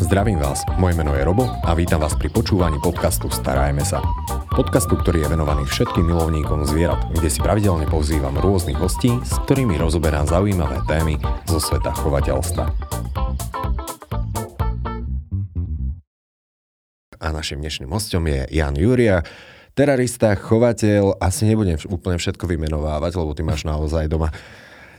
Zdravím vás, moje meno je Robo a vítam vás pri počúvaní podcastu Starajme sa. Podcastu, ktorý je venovaný všetkým milovníkom zvierat, kde si pravidelne pozývam rôznych hostí, s ktorými rozoberám zaujímavé témy zo sveta chovateľstva. A našim dnešným hostom je Jan Júria, terarista, chovateľ, asi nebudem úplne všetko vymenovávať, lebo ty máš naozaj doma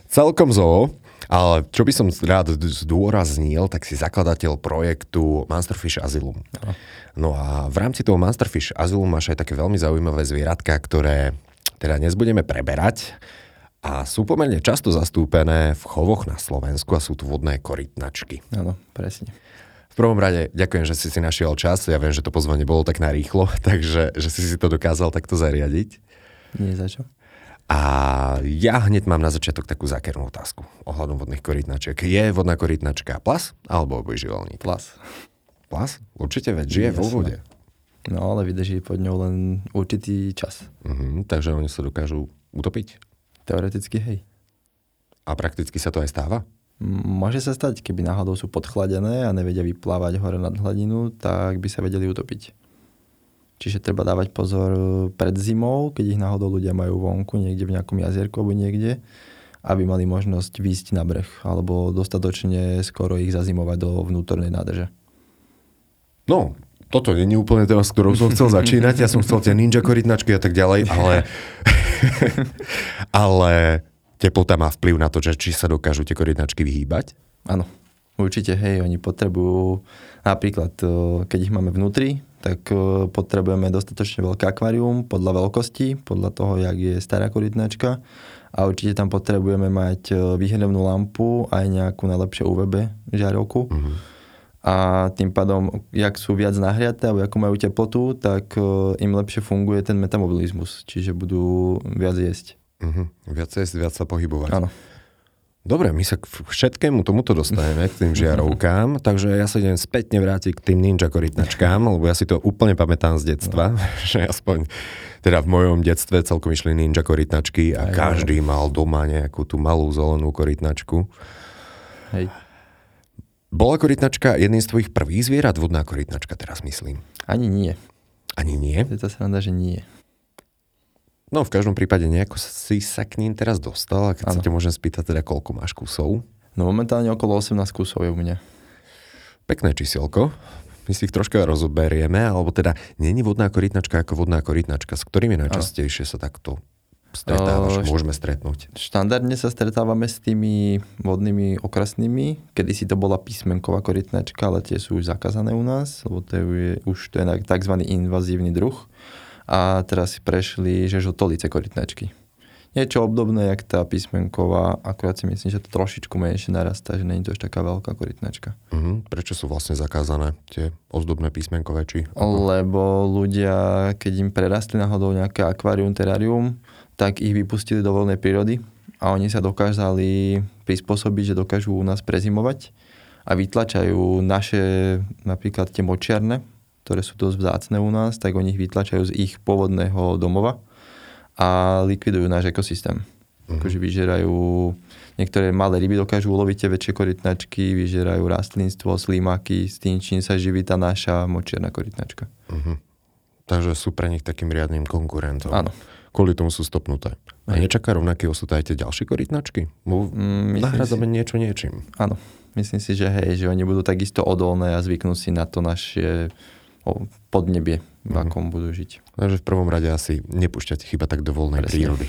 celkom zoo. Ale čo by som rád zdôraznil, tak si zakladateľ projektu Monsterfish Asylum. No. no a v rámci toho Monsterfish Asylum máš aj také veľmi zaujímavé zvieratka, ktoré teda dnes budeme preberať a sú pomerne často zastúpené v chovoch na Slovensku a sú tu vodné korytnačky. Áno, presne. V prvom rade ďakujem, že si si našiel čas. Ja viem, že to pozvanie bolo tak narýchlo, takže že si si to dokázal takto zariadiť. Nie za čo. A ja hneď mám na začiatok takú zákernú otázku ohľadom vodných korytnačiek. Je vodná korytnačka plas alebo obojživelník? Plas. Plas? Určite, veď žije vo vode. No, ale vydrží pod ňou len určitý čas. Uh-huh, takže oni sa dokážu utopiť? Teoreticky, hej. A prakticky sa to aj stáva? Môže sa stať, keby náhodou sú podchladené a nevedia vyplávať hore nad hladinu, tak by sa vedeli utopiť. Čiže treba dávať pozor e, pred zimou, keď ich náhodou ľudia majú vonku, niekde v nejakom jazierku alebo niekde, aby mali možnosť výjsť na breh alebo dostatočne skoro ich zazimovať do vnútornej nádrže. No, toto je úplne téma, s ktorou som chcel začínať. Ja som chcel tie ninja korytnačky a tak ďalej, ale, ale teplota má vplyv na to, že či sa dokážu tie korytnačky vyhýbať? Áno, určite, hej, oni potrebujú napríklad, e, keď ich máme vnútri, tak e, potrebujeme dostatočne veľké akvárium podľa veľkosti, podľa toho, jak je stará korytnačka a určite tam potrebujeme mať e, výhľadnú lampu aj nejakú najlepšie UVB žiarovku. Mm-hmm. A tým pádom, jak sú viac nahriaté alebo ako majú teplotu, tak e, im lepšie funguje ten metamobilizmus, čiže budú viac jesť. Mm-hmm. Viac jesť, viac sa pohybovať. Áno. Dobre, my sa k všetkému tomuto dostaneme, k tým žiarovkám, takže ja sa idem spätne vrátiť k tým ninja korytnačkám, lebo ja si to úplne pamätám z detstva, no. že aspoň teda v mojom detstve celkom išli ninja korytnačky a Aj, každý mal doma nejakú tú malú zelenú korytnačku. Hej. Bola korytnačka jedným z tvojich prvých zvierat, vodná korytnačka teraz myslím? Ani nie. Ani nie? To sranda, že nie. No v každom prípade nejako si sa k ním teraz dostal a keď ano. sa ťa môžem spýtať teda koľko máš kusov? No momentálne okolo 18 kusov je u mňa. Pekné čísielko. My si ich troška rozoberieme, alebo teda není vodná korytnačka ako vodná korytnačka, s ktorými najčastejšie sa takto stretávaš, uh, môžeme stretnúť? Štandardne sa stretávame s tými vodnými okrasnými. Kedy si to bola písmenková korytnačka, ale tie sú už zakázané u nás, lebo to je už to je tzv. invazívny druh a teraz si prešli, že žltolice korytnačky. Niečo obdobné, jak tá písmenková, akurát si myslím, že to trošičku menšie narastá, že není to už taká veľká korytnačka. Uh-huh. Prečo sú vlastne zakázané tie ozdobné písmenkové? Či Lebo ľudia, keď im prerastli náhodou nejaké akvárium, terarium, tak ich vypustili do voľnej prírody a oni sa dokázali prispôsobiť, že dokážu u nás prezimovať a vytlačajú naše napríklad tie močiarne, ktoré sú dosť vzácne u nás, tak oni ich vytlačajú z ich pôvodného domova a likvidujú náš ekosystém. Mm-hmm. Akože vyžerajú, niektoré malé ryby dokážu uloviť tie väčšie korytnačky, vyžerajú rastlinstvo, slímaky, s tým, čím sa živí tá naša močierna korytnačka. Mm-hmm. Takže sú pre nich takým riadnym konkurentom. Áno. Kvôli tomu sú stopnuté. A nečaká rovnaký osud aj tie ďalšie korytnačky? Mm, nahradzame si... niečo niečím. Áno. Myslím si, že hej, že oni budú takisto odolné a zvyknú si na to naše o podnebie, v mm. akom budú žiť. Takže v prvom rade asi nepúšťať chyba tak do voľnej Presne. prírody.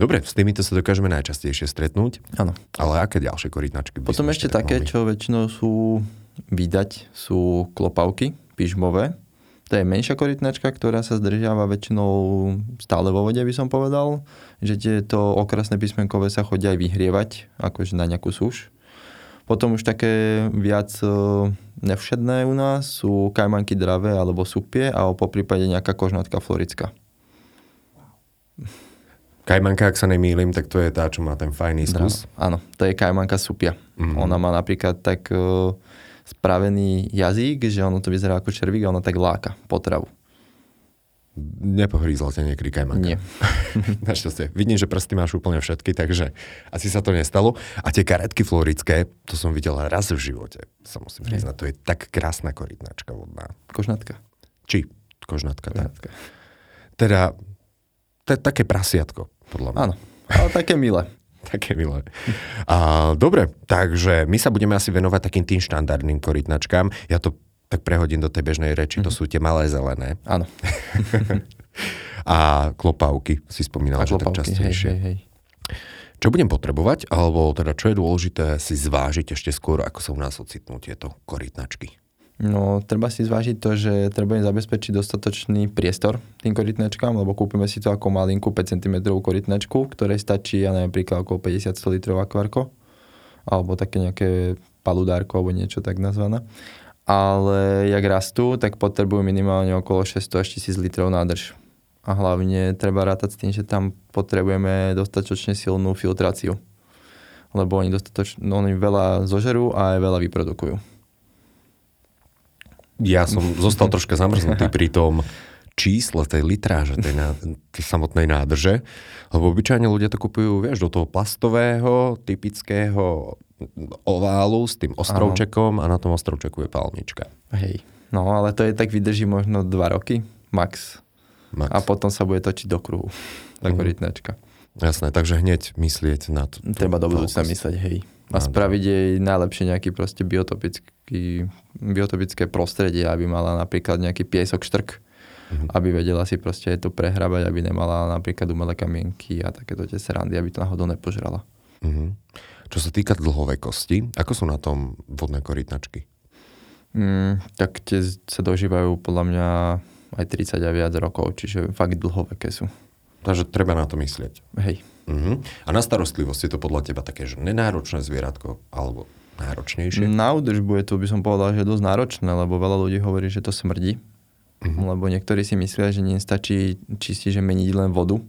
Dobre, s týmito sa dokážeme najčastejšie stretnúť. Áno. Ale aké ďalšie korytnačky? Potom ešte také, čo väčšinou sú vydať, sú klopavky, pyžmové. To je menšia korytnačka, ktorá sa zdržiava väčšinou stále vo vode, by som povedal. Že tieto okrasné písmenkové sa chodia aj vyhrievať, akože na nejakú súš. Potom už také viac e, nevšedné u nás sú kajmanky dravé alebo supie a po prípade nejaká kožnatka florická. Kajmanka, ak sa nemýlim, tak to je tá, čo má ten fajný skús. Áno, to je kajmanka supia. Mm-hmm. Ona má napríklad tak uh, spravený jazyk, že ono to vyzerá ako červík a ona tak láka potravu. Nepohrízla ťa niekedy kajmaka. Nie. Našťastie. Vidím, že prsty máš úplne všetky, takže asi sa to nestalo. A tie karetky florické, to som videl raz v živote, sa musím priznať. To je tak krásna korytnačka vodná. Kožnatka. Či kožnatka, tak. Kožnatka. Teda, to je také prasiatko, podľa mňa. Áno, ale také milé. Také milé. A, dobre, takže my sa budeme asi venovať takým tým štandardným korytnačkám. Ja to tak prehodím do tej bežnej reči, mm-hmm. to sú tie malé zelené. Áno. a klopavky, si spomínal, A že tak klopavky, hej, častejšie. hej, hej. Čo budem potrebovať, alebo teda čo je dôležité si zvážiť ešte skôr, ako sa u nás ocitnú tieto korytnačky? No, treba si zvážiť to, že treba im zabezpečiť dostatočný priestor tým korytnačkám, lebo kúpime si to ako malinkú 5 cm korytnačku, ktorej stačí, ja neviem, napríklad okolo 50-100 litrov akvarko, alebo také nejaké paludárko, alebo niečo tak nazvané. Ale jak rastú, tak potrebujú minimálne okolo 600 až 1000 litrov nádrž. A hlavne treba rátať s tým, že tam potrebujeme dostatočne silnú filtráciu. Lebo oni, dostatoč... no, oni veľa zožerú a aj veľa vyprodukujú. Ja som zostal troška zamrznutý pri tom čísle tej litráže, tej, ná, tej samotnej nádrže, lebo obyčajne ľudia to kupujú, vieš, do toho plastového, typického oválu s tým ostrovčekom a na tom ostrovčeku je palmička. Hej. No, ale to je tak vydrží možno 2 roky, max. Max. A potom sa bude točiť do kruhu. Tá korytnačka. Jasné, takže hneď myslieť na to. Treba do budúcna mysleť, hej. A Áno. spraviť jej najlepšie nejaký proste biotopický, biotopické prostredie, aby mala napríklad nejaký piesok, štrk, Mhm. aby vedela si proste to prehrabať, aby nemala napríklad umelé kamienky a takéto tie srandy, aby to náhodou nepožrala. Mhm. Čo sa týka dlhovekosti, ako sú na tom vodné korytnačky? Mm, tak tie sa dožívajú podľa mňa aj 30 a viac rokov, čiže fakt dlhoveké sú. Takže treba na to myslieť. Hej. Mhm. A na starostlivosť je to podľa teba také, že nenáročné zvieratko, alebo náročnejšie? Na údržbu je to, by som povedal, že dosť náročné, lebo veľa ľudí hovorí, že to smrdí. Mhm. Lebo niektorí si myslia, že nestačí čistiť, že meniť len vodu,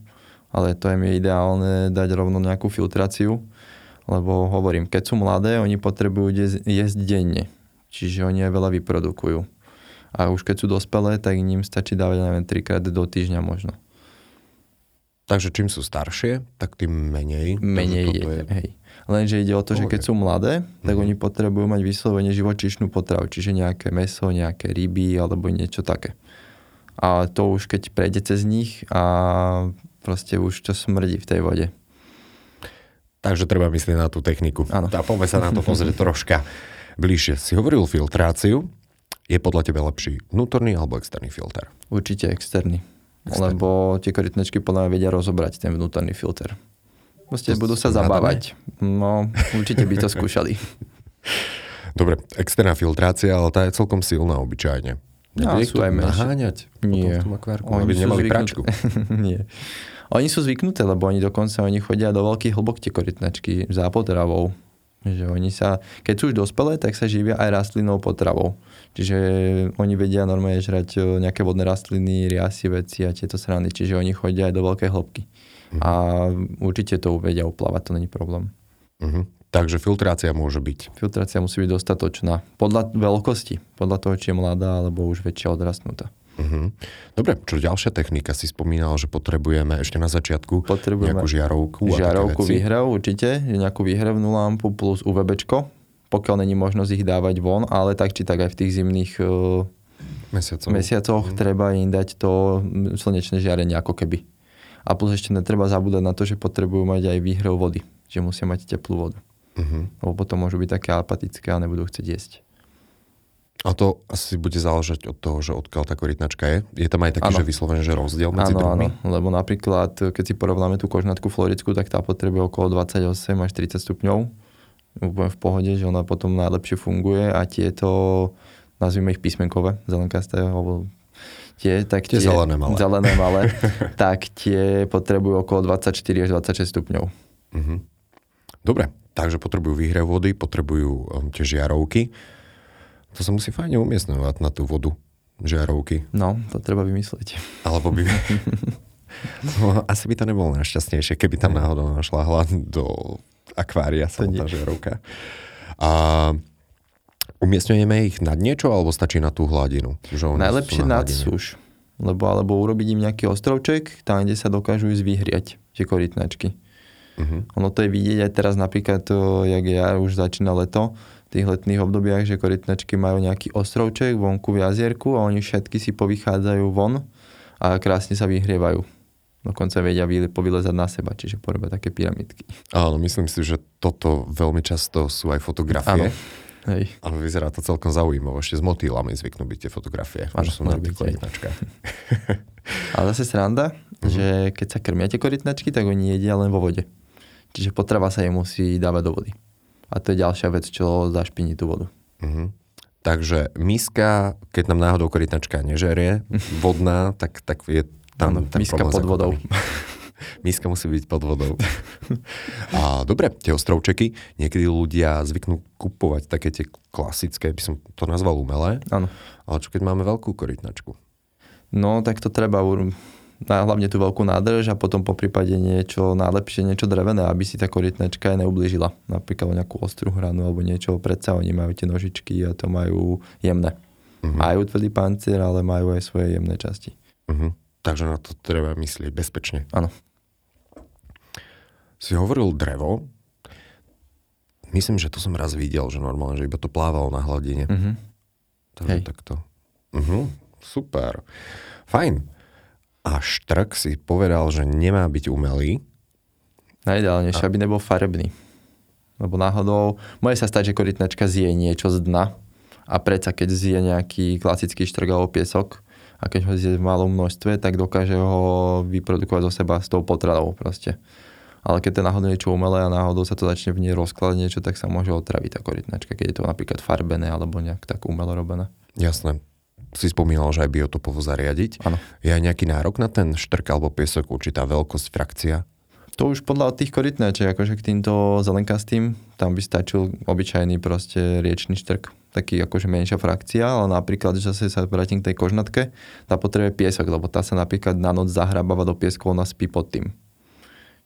ale to im je ideálne dať rovno nejakú filtráciu, lebo hovorím, keď sú mladé, oni potrebujú jesť, denne, čiže oni aj veľa vyprodukujú. A už keď sú dospelé, tak ním stačí dávať, neviem, trikrát do týždňa možno. Takže čím sú staršie, tak tým menej. Menej je, je... hej. Lenže ide o to, že keď sú mladé, tak Mhm. oni potrebujú mať vyslovene živočíšnu potravu, čiže nejaké meso, nejaké ryby alebo niečo také. A to už keď prejde cez nich a proste už to smrdí v tej vode. Takže treba myslieť na tú techniku. Áno. A poďme sa na to pozrieť troška bližšie. Si hovoril filtráciu. Je podľa teba lepší vnútorný alebo externý filter? Určite externý. Externý. Lebo tie korytnačky podľa mňa vedia rozobrať ten vnútorný filter. Proste budú sa sú zabávať. No, určite by to skúšali. Dobre, externá filtrácia, ale tá je celkom silná obyčajne. No, Nebude sú ich to aj naháňať Nie. v tom akvárku, Oni aby sú nemali zvyknuté- pračku. Nie. Oni sú zvyknuté, lebo oni dokonca oni chodia do veľkých hlbok tie korytnačky za potravou. Že oni sa, keď sú už dospelé, tak sa živia aj rastlinnou potravou. Čiže oni vedia normálne žrať e, nejaké vodné rastliny, riasy, veci a tieto srandy. Čiže oni chodia aj do veľkej hĺbky. A určite to vedia uplávať, to není problém. Mhm. Takže filtrácia môže byť. Filtrácia musí byť dostatočná. Podľa veľkosti. Podľa toho, či je mladá alebo už väčšia odrastnutá. Mhm. Dobre, čo ďalšia technika? Si spomínal, že potrebujeme ešte na začiatku Potrebujeme nejakú žiarovku. a Žiarovku veci. výhrev určite, nejakú výhrevnú lampu plus UVBčko, pokiaľ není možnosť ich dávať von, ale tak či tak aj v tých zimných uh, Mesiacov. mesiacoch Mhm. treba im dať to mm, slnečné žiarenie ako keby. A plus ešte netreba zabúdať na to, že potrebujú mať aj výhrev vody, že musia mať teplú vodu. Mhm. Lebo potom môžu byť také apatické a nebudú chcieť jesť. A to asi bude záležať od toho, že odkiaľ tá korytnačka je. Je tam aj taký, Áno. že vyslovene, že rozdiel medzi áno, druhmi? lebo napríklad, keď si porovnáme tú kožnatku florickú, tak tá potrebuje okolo 28 až 30 stupňov. Úplne v pohode, že ona potom najlepšie funguje a tieto, nazvime ich písmenkové, zelenkasté, alebo tie, tak Tie zelené malé. zelené malé tak tie potrebujú okolo 24 až 26 stupňov. Mhm. Dobre, takže potrebujú výhrev vody, potrebujú um, tie žiarovky. To sa musí fajne umiestňovať na tú vodu žiarovky. No, to treba vymyslieť. Alebo by... no, asi by to nebolo najšťastnejšie, keby tam náhodou našla do akvária samotná žiarovka. A umiestňujeme ich nad niečo, alebo stačí na tú hladinu? Že Najlepšie na nad súš. lebo alebo urobiť im nejaký ostrovček, tam, kde sa dokážu ísť vyhriať, tie korytnačky. Uh-huh. Ono to je vidieť aj teraz napríklad, jak ja už začína leto, tých letných obdobiach, že korytnačky majú nejaký ostrovček vonku v jazierku a oni všetky si povychádzajú von a krásne sa vyhrievajú. Dokonca vedia povylezať na seba, čiže porobia také pyramidky. Áno, myslím si, že toto veľmi často sú aj fotografie. Áno. Hej. Ale vyzerá to celkom zaujímavé. Ešte s motýlami zvyknú byť tie fotografie. Že sú na tých korytnačkách. Ale zase sranda, uh-huh. že keď sa krmia tie korytnačky, tak oni jedia len vo vode. Čiže potrava sa im musí dávať do vody. A to je ďalšia vec, čo zašpiní tú vodu. Uh-huh. Takže miska, keď nám náhodou korytnačka nežerie, vodná, tak, tak je tam ano, ten miska pod vodou. Miska musí byť pod vodou. A dobre, tie ostrovčeky, niekedy ľudia zvyknú kupovať také tie klasické, by som to nazval umelé. Áno. Ale čo keď máme veľkú korytnačku? No, tak to treba na hlavne tú veľkú nádrž a potom po prípade niečo najlepšie, niečo drevené, aby si tá korytnačka aj neublížila. Napríklad nejakú ostrú hranu alebo niečo, predsa oni majú tie nožičky a to majú jemné. Uh-huh. Majú tvrdý pancier, ale majú aj svoje jemné časti. Uh-huh. Takže na to treba myslieť bezpečne. Áno si hovoril drevo. Myslím, že to som raz videl, že normálne, že iba to plávalo na hladine. Mm-hmm. Takže Hej. takto. Uh-huh, super. Fajn. A štrk si povedal, že nemá byť umelý. Najideálnejšie, a... aby nebol farebný. Lebo náhodou môže sa stať, že korytnačka zje niečo z dna a predsa keď zje nejaký klasický štrk alebo piesok a keď ho zje v malom množstve, tak dokáže ho vyprodukovať zo seba s tou potravou proste ale keď to je náhodou niečo umelé a náhodou sa to začne v nej rozkladať niečo, tak sa môže otraviť tá korytnačka, keď je to napríklad farbené alebo nejak tak umelo robené. Jasné. Si spomínal, že aj biotopovo zariadiť. Áno. Je aj nejaký nárok na ten štrk alebo piesok, určitá veľkosť, frakcia? To už podľa tých korytnačiek, akože k týmto zelenkastým, tam by stačil obyčajný proste riečný štrk, taký akože menšia frakcia, ale napríklad, že zase sa vrátim k tej kožnatke, tá potrebuje piesok, lebo tá sa napríklad na noc zahrabáva do pieskov, ona spí pod tým.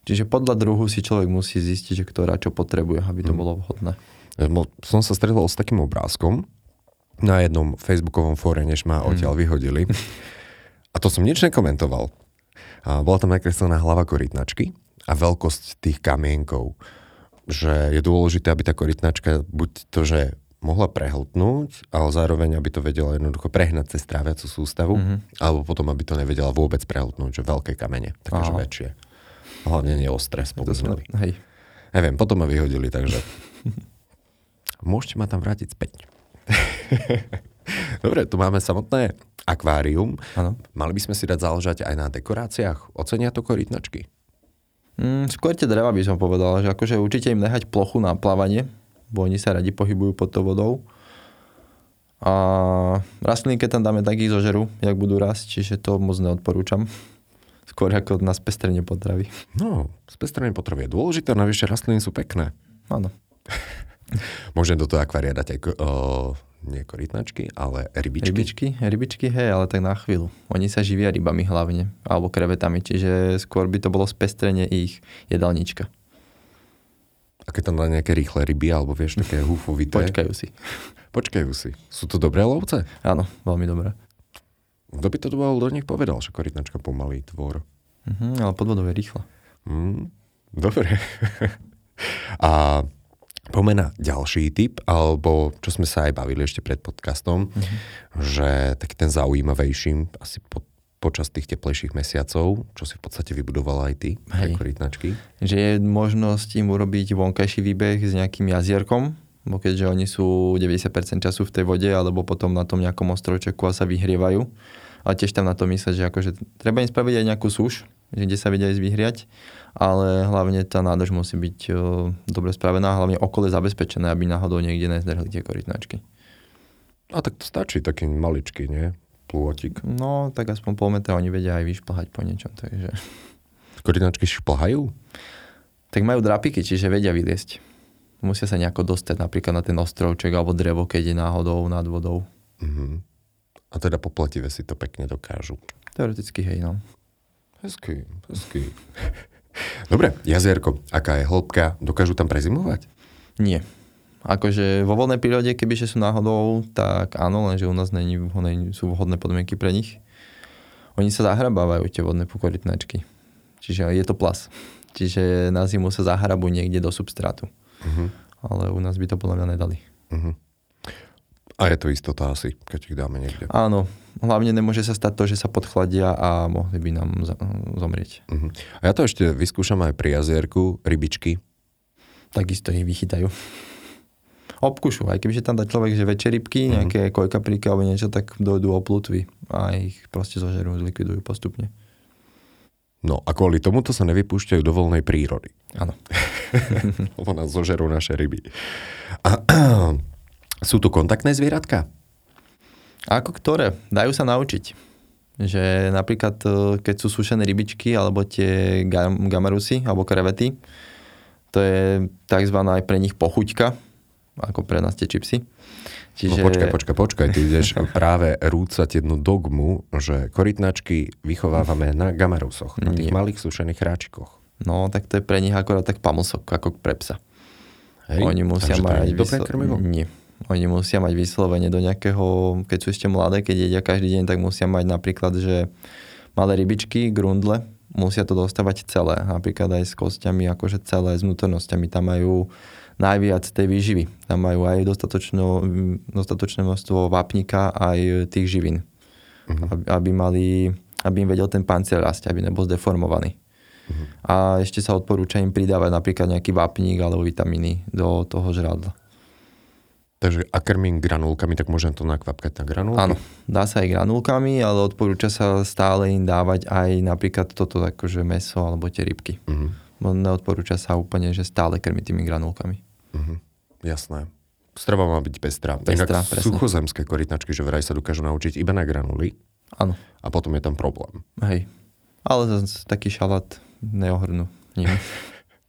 Čiže podľa druhu si človek musí zistiť, že ktorá čo potrebuje, aby to hmm. bolo vhodné. Som sa stretol s takým obrázkom na jednom facebookovom fóre, než ma odtiaľ hmm. vyhodili. A to som nič nekomentoval. A bola tam nakreslená hlava korytnačky a veľkosť tých kamienkov. Že je dôležité, aby tá korytnačka buď to, že mohla prehltnúť, ale zároveň, aby to vedela jednoducho prehnať cez tráviacu sústavu, mm-hmm. alebo potom, aby to nevedela vôbec prehltnúť, že veľké kamene, takže Aha. väčšie. Hlavne nie ostré spomínali. Hej. Neviem, potom ma vyhodili, takže môžete ma tam vrátiť späť. Dobre, tu máme samotné akvárium. Ano. Mali by sme si dať záležať aj na dekoráciách. Ocenia to korytnačky? Mm, skôr tie dreva by som povedal, že akože určite im nehať plochu na plávanie, bo oni sa radi pohybujú pod tou vodou. A rastliny, keď tam dáme, tak ich zožerú, jak budú rásť, čiže to moc neodporúčam skôr ako na spestrenie potravy. No, spestrenie potravy je dôležité, navyše rastliny sú pekné. Áno. Môžem do toho akvária dať aj o, nie korytnačky, ale rybičky. Rybičky, rybičky, hej, ale tak na chvíľu. Oni sa živia rybami hlavne, alebo krevetami, čiže skôr by to bolo spestrenie ich jedálnička. A keď tam dá nejaké rýchle ryby, alebo vieš, také húfovité. Počkajú si. Počkajú si. Sú to dobré lovce? Áno, veľmi dobré. Kto by to bol do nich povedal, že korytnačka pomalý tvor. Mm-hmm, ale pod vodou je rýchla. Mm, dobre. a pomena ďalší typ, alebo čo sme sa aj bavili ešte pred podcastom, mm-hmm. že taký ten zaujímavejší, asi po, počas tých teplejších mesiacov, čo si v podstate vybudoval aj ty, Hej. korytnačky. Že je možnosť im urobiť vonkajší výbeh s nejakým jazierkom, bo keďže oni sú 90% času v tej vode, alebo potom na tom nejakom ostrovčeku a sa vyhrievajú, ale tiež tam na to mysleť, že akože treba im spraviť aj nejakú súš, kde sa vedia ísť vyhriať, ale hlavne tá nádrž musí byť o, dobre spravená, hlavne okolie zabezpečené, aby náhodou niekde nezdrhli tie korytnačky. A tak to stačí, taký maličký, nie? Plôtik. No, tak aspoň pol metra oni vedia aj vyšplhať po niečom, takže... Korytnačky šplhajú? Tak majú drapiky, čiže vedia vyliesť. Musia sa nejako dostať napríklad na ten ostrovček alebo drevo, keď je náhodou nad vodou. Mm-hmm. A teda poplativé si to pekne dokážu. Teoreticky hej, no. Hezky, hezky. Dobre, jazierko, aká je hĺbka? Dokážu tam prezimovať? Nie. Akože vo voľnej prírode, kebyže sú náhodou, tak áno, lenže u nás není, sú vhodné podmienky pre nich. Oni sa zahrabávajú, tie vodné pukorytnačky. Čiže je to plas. Čiže na zimu sa zahrabu niekde do substrátu. Uh-huh. Ale u nás by to podľa mňa nedali. Uh-huh. A je to istota asi, keď ich dáme niekde. Áno, hlavne nemôže sa stať to, že sa podchladia a mohli by nám zomrieť. Uh-huh. A ja to ešte vyskúšam aj pri jazierku, rybičky. Takisto ich vychytajú. Obkušu, aj kebyže tam dá človek, že väčšie rybky, uh-huh. nejaké kojkapriky alebo niečo, tak dojdú o plutvy a ich proste zožerú, zlikvidujú postupne. No a kvôli tomuto sa nevypúšťajú do voľnej prírody. Áno. Lebo nás zožerú naše ryby. A, sú tu kontaktné zvieratka? Ako ktoré? Dajú sa naučiť. Že napríklad, e, keď sú sušené rybičky alebo tie gamarusy alebo krevety, to je tzv. aj pre nich pochuťka, ako pre nás tie čipsy. Čiže... No počkaj, počkaj, počkaj, ty ideš práve rúcať jednu dogmu, že korytnačky vychovávame na gamarusoch, na tých Nie. malých sušených hráčikoch. No, tak to je pre nich akorát tak pamosok, ako pre psa. Hej, Oni musia mať... Vyslo... Nie. Oni musia mať vyslovene do nejakého, keď sú ešte mladé, keď jedia každý deň, tak musia mať napríklad, že malé rybičky, grundle, musia to dostávať celé. Napríklad aj s kostiami, akože celé, s vnútornosťami. Tam majú najviac tej výživy. Tam majú aj dostatočné množstvo vápnika, aj tých živín. Uh-huh. Aby, aby, mali, aby im vedel ten pancier rásť, aby nebol zdeformovaný. Uh-huh. A ešte sa odporúča im pridávať napríklad nejaký vápnik alebo vitamíny do toho žrádla. Takže a krmím granulkami, tak môžem to nakvapkať na granulky? Áno, dá sa aj granulkami, ale odporúča sa stále im dávať aj napríklad toto akože meso alebo tie rybky. Uh-huh. Neodporúča sa úplne, že stále krmiť tými granulkami. Uh-huh. Jasné. Strava má byť pestrá. Pestrá, Inak presne. suchozemské korytnačky, že vraj sa dokážu naučiť iba na granuly. Áno. A potom je tam problém. Hej. Ale zase taký šalát neohrnú. Nie.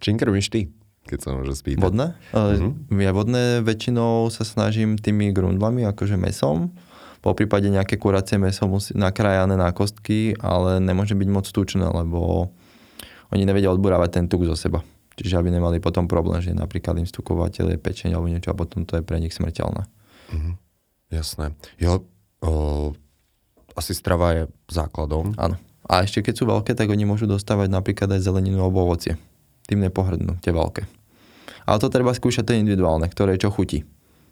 Čím krmíš ty? Keď sa môže spýtať. Vodné? Uh-huh. Ja vodné väčšinou sa snažím tými grundlami, akože mesom. Po prípade nejaké kuracie meso musí nakrájané na kostky, ale nemôže byť moc tučné, lebo oni nevedia odburávať ten tuk zo seba. Čiže aby nemali potom problém, že napríklad im stukovateľ je pečeň alebo niečo a potom to je pre nich smrteľné. Mm-hmm. Jasné. Jo, o, asi strava je základom. Áno. A ešte keď sú veľké, tak oni môžu dostávať napríklad aj zeleninu alebo ovocie. Tým nepohrdnú, tie veľké. Ale to treba skúšať, to individuálne, ktoré čo chutí.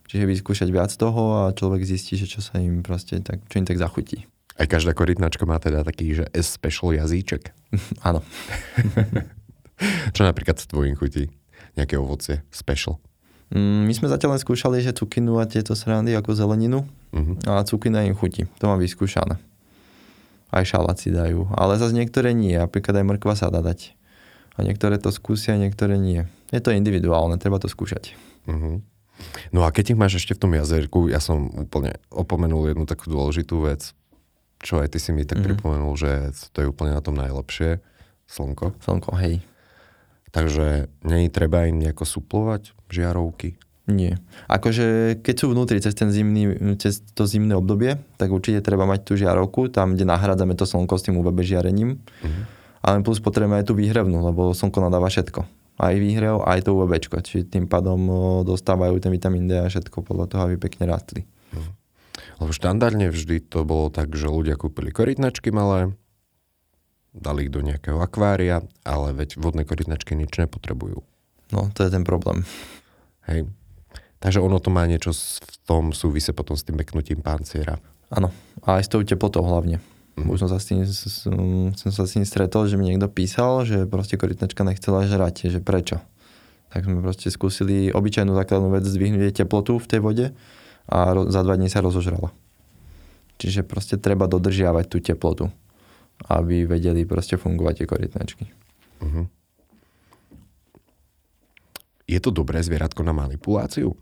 Čiže vyskúšať viac toho a človek zistí, že čo sa im proste, tak, čo im tak zachutí. Aj každá korytnačka má teda taký, že special jazyček. Áno. Čo napríklad s tvojím chutí? Nejaké ovocie, special? Mm, my sme zatiaľ len skúšali, že cukinu a tieto srandy ako zeleninu uh-huh. a cukina im chutí. To mám vyskúšané. Aj šalát si dajú. Ale zase niektoré nie. Napríklad aj mrkva sa dá dať. A niektoré to skúsia, niektoré nie. Je to individuálne, treba to skúšať. Uh-huh. No a keď ich máš ešte v tom jazerku, ja som úplne opomenul jednu takú dôležitú vec, čo aj ty si mi tak uh-huh. pripomenul, že to je úplne na tom najlepšie. Slnko. Slnko, hej. Takže není treba im nejako suplovať žiarovky? Nie. Akože keď sú vnútri cez, ten zimný, cez to zimné obdobie, tak určite treba mať tú žiarovku, tam, kde nahradzame to slnko s tým UVB žiarením. Uh-huh. Ale plus potrebujeme aj tú výhrevnú, lebo slnko nadáva všetko. Aj výhrev, aj to UVB. Čiže tým pádom dostávajú ten vitamín D a všetko podľa toho, aby pekne rástli. Uh-huh. Lebo štandardne vždy to bolo tak, že ľudia kúpili korytnačky malé, dali ich do nejakého akvária, ale veď vodné korytnačky nič nepotrebujú. No, to je ten problém. Hej. Takže ono to má niečo v tom súvise potom s tým meknutím panciera. Áno, a aj s tou teplotou hlavne. Už som sa, s tým, som sa s tým stretol, že mi niekto písal, že proste korytnačka nechcela žrať, že prečo. Tak sme proste skúsili obyčajnú základnú vec, zdvihnúť teplotu v tej vode a za dva dní sa rozožrala. Čiže proste treba dodržiavať tú teplotu aby vedeli proste fungovať tie korytnačky. Uh-huh. Je to dobré zvieratko na manipuláciu?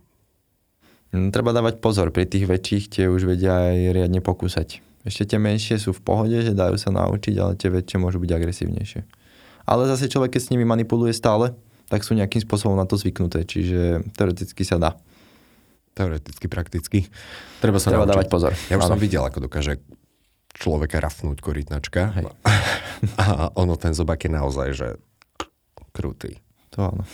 No, treba dávať pozor, pri tých väčších tie už vedia aj riadne pokúsať. Ešte tie menšie sú v pohode, že dajú sa naučiť, ale tie väčšie môžu byť agresívnejšie. Ale zase človek, keď s nimi manipuluje stále, tak sú nejakým spôsobom na to zvyknuté, čiže teoreticky sa dá. Teoreticky, prakticky. Treba sa Treba naučiť. dávať pozor. Ja už ano. som videl, ako dokáže človeka rafnúť korytnačka. Hej. A ono, ten zobak je naozaj, že krutý. To áno.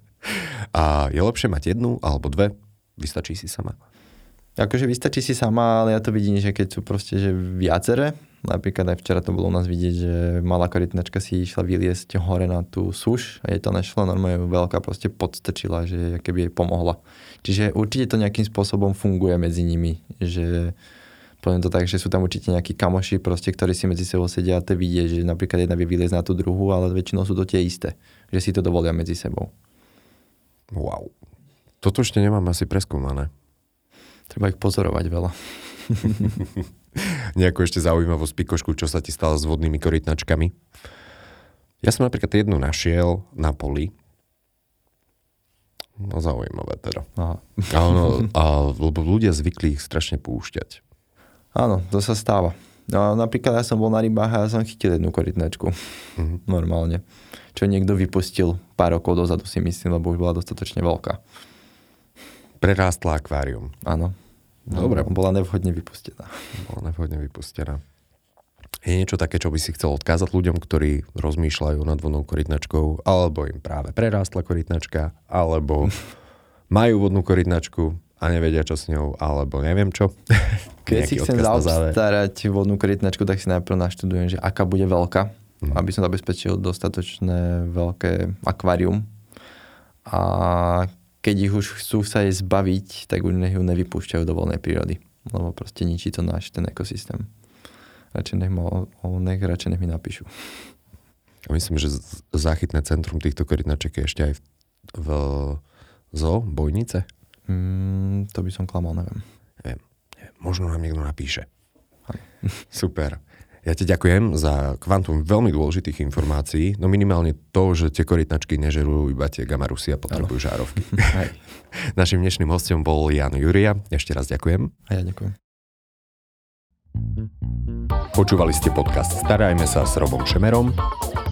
A je lepšie mať jednu alebo dve? Vystačí si sama? Akože vystačí si sama, ale ja to vidím, že keď sú proste že viacere, napríklad aj včera to bolo u nás vidieť, že malá korytnačka si išla vyliesť hore na tú suš a jej to nešlo, normálne veľká proste podstrčila, že keby jej pomohla. Čiže určite to nejakým spôsobom funguje medzi nimi, že poviem to tak, že sú tam určite nejakí kamoši, proste, ktorí si medzi sebou sedia a to vidie, že napríklad jedna vie vyliezť na tú druhú, ale väčšinou sú to tie isté, že si to dovolia medzi sebou. Wow. Toto ešte nemám asi preskúmané. Treba ich pozorovať veľa. Nejakú ešte zaujímavosť pikošku, čo sa ti stalo s vodnými korytnačkami? Ja som napríklad jednu našiel na poli. No zaujímavé teda. Aha. A ono, a, lebo ľudia zvykli ich strašne púšťať. Áno, to sa stáva. No, napríklad ja som bol na rybách a ja som chytil jednu korytnačku. Mm-hmm. Normálne. Čo niekto vypustil pár rokov dozadu si myslím, lebo už bola dostatočne veľká. Prerástla akvárium. Áno. Dobre. Bola nevhodne vypustená. Bola nevhodne vypustená. Je niečo také, čo by si chcel odkázať ľuďom, ktorí rozmýšľajú nad vodnou korytnačkou, alebo im práve prerástla korytnačka, alebo majú vodnú korytnačku a nevedia, čo s ňou, alebo neviem čo. Keď si chcem zaobstarať vodnú korytnačku, tak si najprv naštudujem, že aká bude veľká, mm. aby som zabezpečil dostatočné veľké akvárium. A keď ich už chcú sa jej zbaviť, tak už nech ju nevypúšťajú do voľnej prírody. Lebo proste ničí to náš ten ekosystém. Radšej nech, ma, nech, radšej nech mi napíšu. A myslím, že záchytné centrum týchto korytnaček je ešte aj v, v zoo, Bojnice? Mm, to by som klamal, neviem. Neviem. Možno nám niekto napíše. Super. Ja ti ďakujem za kvantum veľmi dôležitých informácií, no minimálne to, že tie korytnačky nežerujú iba tie gamarusy a potrebujú ano. žárovky. Našim dnešným hostom bol Jan Juria. Ešte raz ďakujem. A ja ďakujem. Počúvali ste podcast Starajme sa s Robom Šemerom